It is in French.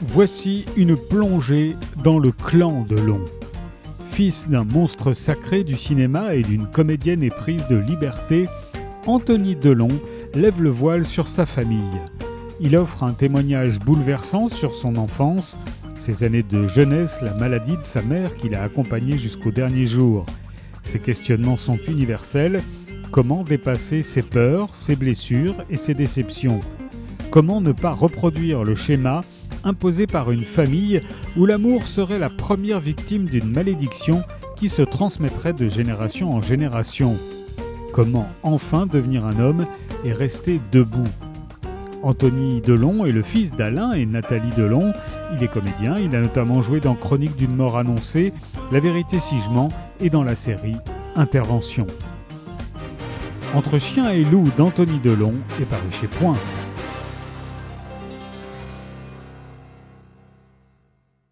Voici une plongée dans le clan de Long. Fils d'un monstre sacré du cinéma et d'une comédienne éprise de liberté, Anthony Delon lève le voile sur sa famille. Il offre un témoignage bouleversant sur son enfance, ses années de jeunesse, la maladie de sa mère qui l'a accompagné jusqu'au dernier jour. Ses questionnements sont universels. Comment dépasser ses peurs, ses blessures et ses déceptions? Comment ne pas reproduire le schéma imposé par une famille où l'amour serait la première victime d'une malédiction qui se transmettrait de génération en génération? Comment enfin devenir un homme et rester debout? Anthony Delon est le fils d'Alain et Nathalie Delon. Il est comédien, il a notamment joué dans Chronique d'une mort annoncée, La vérité si je et dans la série Intervention. Entre chien et loup d'Anthony Delon est paru chez Point.